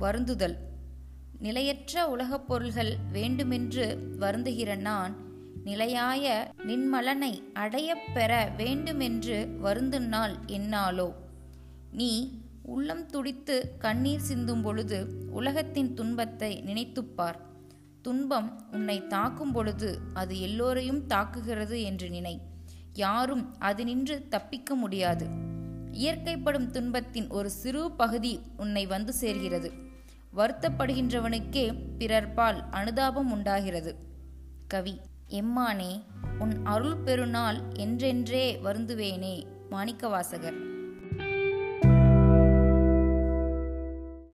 வருந்துதல். நிலையற்ற உலகப் பொருள்கள் வேண்டுமென்று வருந்துகிற நான் நிலையாய நின்மலனை அடையப் பெற வேண்டுமென்று வருந்துனால் என்னாலோ? நீ உள்ளம் துடித்து கண்ணீர் சிந்தும் பொழுது உலகத்தின் துன்பத்தை நினைத்துப்பார். துன்பம் உன்னை தாக்கும் பொழுது அது எல்லோரையும் தாக்குகிறது என்று நினை. யாரும் அது நின்று தப்பிக்க முடியாது. இயற்கைப்படும் துன்பத்தின் ஒரு சிறு பகுதி உன்னை வந்து சேர்கிறது. வருத்தப்படுகின்றவனுக்கே பிறர்பால் அனுதாபம் உண்டாகிறது. கவி எம்மானே உன் அருள் பெருநாள் என்றென்றே வருந்துவேனே மாணிக்கவாசகர்.